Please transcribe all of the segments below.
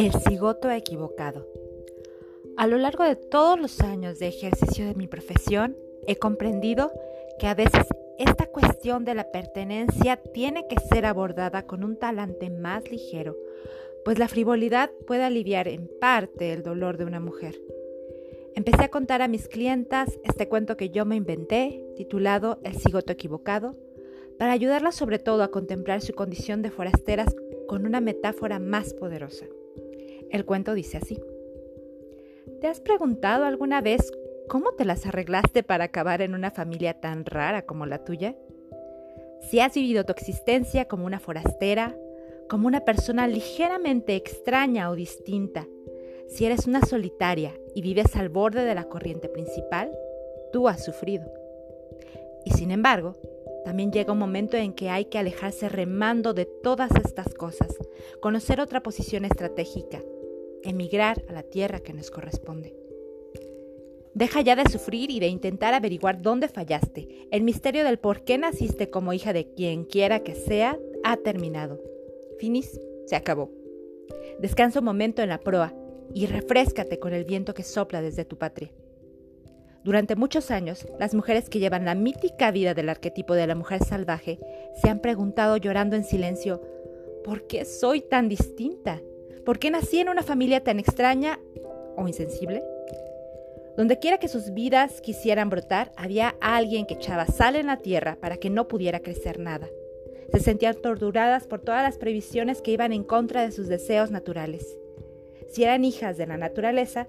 El cigoto equivocado. A lo largo de todos los años de ejercicio de mi profesión, he comprendido que a veces esta cuestión de la pertenencia tiene que ser abordada con un talante más ligero, pues la frivolidad puede aliviar en parte el dolor de una mujer. Empecé a contar a mis clientas este cuento que yo me inventé, titulado El cigoto equivocado, para ayudarlas sobre todo a contemplar su condición de forasteras con una metáfora más poderosa. El cuento dice así. ¿Te has preguntado alguna vez cómo te las arreglaste para acabar en una familia tan rara como la tuya? Si has vivido tu existencia como una forastera, como una persona ligeramente extraña o distinta, si eres una solitaria y vives al borde de la corriente principal, tú has sufrido. Y sin embargo, también llega un momento en que hay que alejarse remando de todas estas cosas, conocer otra posición estratégica, emigrar a la tierra que nos corresponde. Deja ya de sufrir y de intentar averiguar dónde fallaste. El misterio del por qué naciste como hija de quien quiera que sea ha terminado. Finis, se acabó. Descansa un momento en la proa y refrescate con el viento que sopla desde tu patria. Durante muchos años, las mujeres que llevan la mítica vida del arquetipo de la mujer salvaje se han preguntado llorando en silencio, ¿por qué soy tan distinta? ¿Por qué nací en una familia tan extraña o insensible? Donde quiera que sus vidas quisieran brotar, había alguien que echaba sal en la tierra para que no pudiera crecer nada. Se sentían torturadas por todas las previsiones que iban en contra de sus deseos naturales. Si eran hijas de la naturaleza,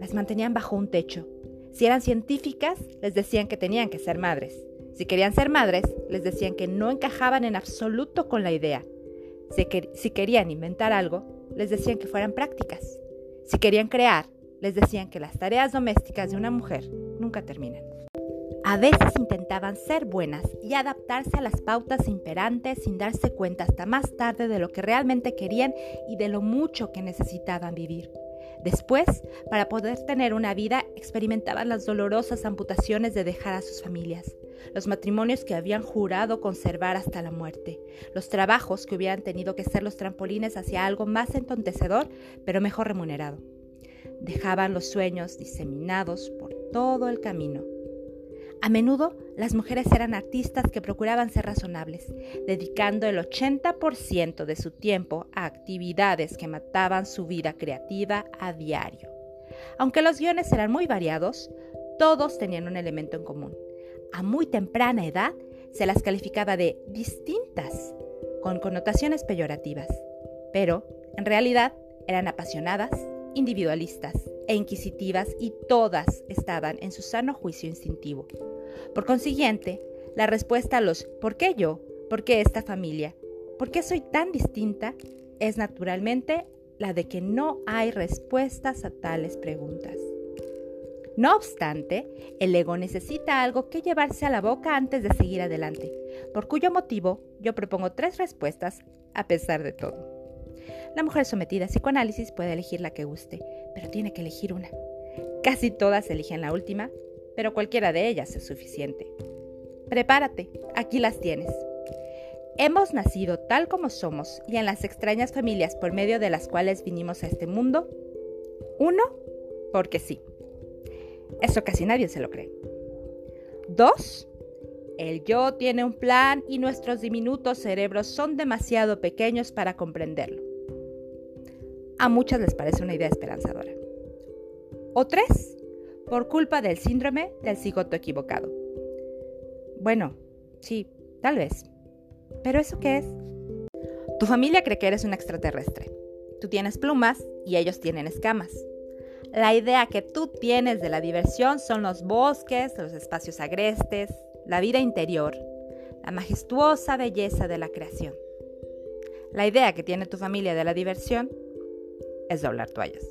las mantenían bajo un techo, si eran científicas, les decían que tenían que ser madres. Si querían ser madres, les decían que no encajaban en absoluto con la idea. Si, querían inventar algo, les decían que fueran prácticas. Si querían crear, les decían que las tareas domésticas de una mujer nunca terminan. A veces intentaban ser buenas y adaptarse a las pautas imperantes sin darse cuenta hasta más tarde de lo que realmente querían y de lo mucho que necesitaban vivir. Después, para poder tener una vida, experimentaban las dolorosas amputaciones de dejar a sus familias, los matrimonios que habían jurado conservar hasta la muerte, los trabajos que hubieran tenido que ser los trampolines hacia algo más entontecedor, pero mejor remunerado. Dejaban los sueños diseminados por todo el camino a menudo las mujeres eran artistas que procuraban ser razonables, dedicando el 80% de su tiempo a actividades que mataban su vida creativa a diario. Aunque los guiones eran muy variados, todos tenían un elemento en común. A muy temprana edad se las calificaba de distintas, con connotaciones peyorativas, pero en realidad eran apasionadas, individualistas e inquisitivas y todas estaban en su sano juicio instintivo. Por consiguiente, la respuesta a los ¿por qué yo? ¿Por qué esta familia? ¿Por qué soy tan distinta? es naturalmente la de que no hay respuestas a tales preguntas. No obstante, el ego necesita algo que llevarse a la boca antes de seguir adelante, por cuyo motivo yo propongo tres respuestas a pesar de todo. La mujer sometida a psicoanálisis puede elegir la que guste, pero tiene que elegir una. Casi todas eligen la última, pero cualquiera de ellas es suficiente. Prepárate, aquí las tienes. Hemos nacido tal como somos y en las extrañas familias por medio de las cuales vinimos a este mundo. Uno, porque sí. Eso casi nadie se lo cree. Dos, el yo tiene un plan y nuestros diminutos cerebros son demasiado pequeños para comprenderlo. A muchas les parece una idea esperanzadora. O tres, por culpa del síndrome del cigoto equivocado. Bueno, sí, tal vez. ¿Pero eso qué es? Tu familia cree que eres un extraterrestre. Tú tienes plumas y ellos tienen escamas. La idea que tú tienes de la diversión son los bosques, los espacios agrestes, la vida interior, la majestuosa belleza de la creación. La idea que tiene tu familia de la diversión es doblar toallas.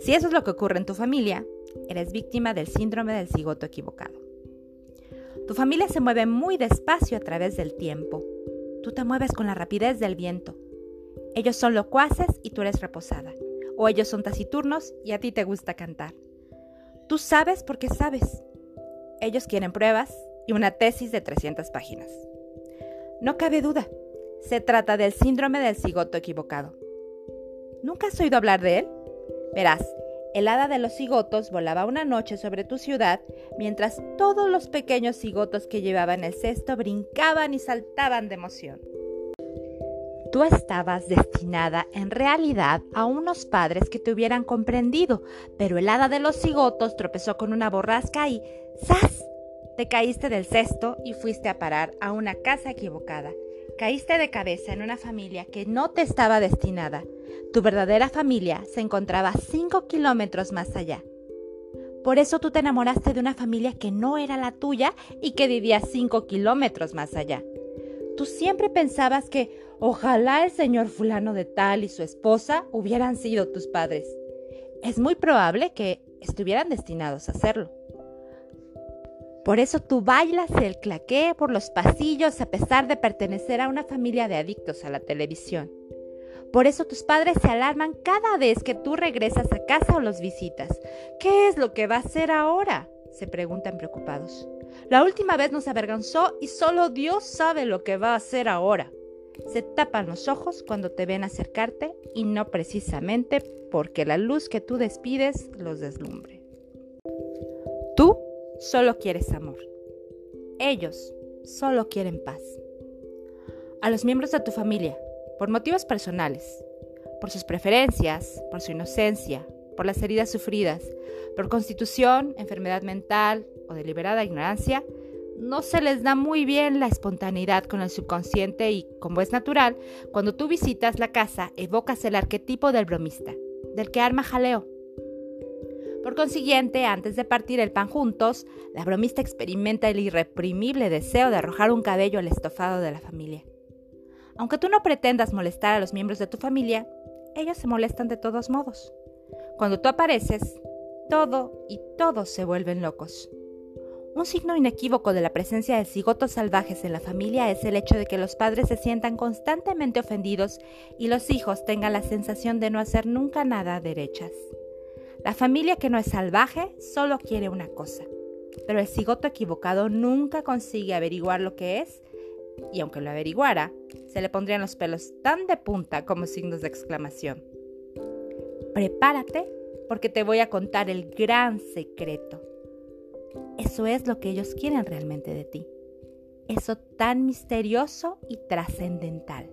Si eso es lo que ocurre en tu familia, eres víctima del síndrome del cigoto equivocado. Tu familia se mueve muy despacio a través del tiempo. Tú te mueves con la rapidez del viento. Ellos son locuaces y tú eres reposada. O ellos son taciturnos y a ti te gusta cantar. Tú sabes porque sabes. Ellos quieren pruebas y una tesis de 300 páginas. No cabe duda, se trata del síndrome del cigoto equivocado. ¿Nunca has oído hablar de él? Verás, el hada de los cigotos volaba una noche sobre tu ciudad mientras todos los pequeños cigotos que llevaban el cesto brincaban y saltaban de emoción. Tú estabas destinada en realidad a unos padres que te hubieran comprendido, pero el hada de los cigotos tropezó con una borrasca y ¡zas! Te caíste del cesto y fuiste a parar a una casa equivocada. Caíste de cabeza en una familia que no te estaba destinada. Tu verdadera familia se encontraba cinco kilómetros más allá. Por eso tú te enamoraste de una familia que no era la tuya y que vivía cinco kilómetros más allá. Tú siempre pensabas que ojalá el señor fulano de tal y su esposa hubieran sido tus padres. Es muy probable que estuvieran destinados a hacerlo. Por eso tú bailas el claqué por los pasillos a pesar de pertenecer a una familia de adictos a la televisión. Por eso tus padres se alarman cada vez que tú regresas a casa o los visitas. ¿Qué es lo que va a hacer ahora? se preguntan preocupados. La última vez nos avergonzó y solo Dios sabe lo que va a hacer ahora. Se tapan los ojos cuando te ven acercarte y no precisamente porque la luz que tú despides los deslumbre. Tú solo quieres amor. Ellos solo quieren paz. A los miembros de tu familia, por motivos personales, por sus preferencias, por su inocencia, por las heridas sufridas, por constitución, enfermedad mental o deliberada ignorancia, no se les da muy bien la espontaneidad con el subconsciente y, como es natural, cuando tú visitas la casa evocas el arquetipo del bromista, del que arma jaleo, por consiguiente, antes de partir el pan juntos, la bromista experimenta el irreprimible deseo de arrojar un cabello al estofado de la familia. Aunque tú no pretendas molestar a los miembros de tu familia, ellos se molestan de todos modos. Cuando tú apareces, todo y todos se vuelven locos. Un signo inequívoco de la presencia de cigotos salvajes en la familia es el hecho de que los padres se sientan constantemente ofendidos y los hijos tengan la sensación de no hacer nunca nada derechas. La familia que no es salvaje solo quiere una cosa, pero el cigoto equivocado nunca consigue averiguar lo que es y aunque lo averiguara, se le pondrían los pelos tan de punta como signos de exclamación. Prepárate porque te voy a contar el gran secreto. Eso es lo que ellos quieren realmente de ti. Eso tan misterioso y trascendental.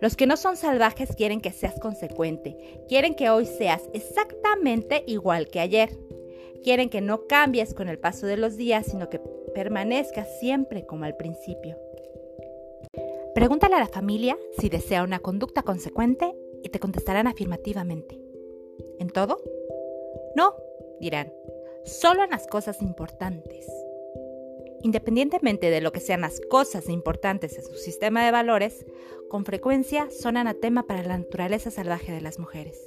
Los que no son salvajes quieren que seas consecuente, quieren que hoy seas exactamente igual que ayer. Quieren que no cambies con el paso de los días, sino que permanezcas siempre como al principio. Pregúntale a la familia si desea una conducta consecuente y te contestarán afirmativamente. ¿En todo? No, dirán, solo en las cosas importantes. Independientemente de lo que sean las cosas importantes en su sistema de valores, con frecuencia son anatema para la naturaleza salvaje de las mujeres.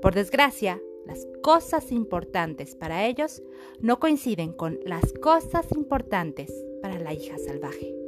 Por desgracia, las cosas importantes para ellos no coinciden con las cosas importantes para la hija salvaje.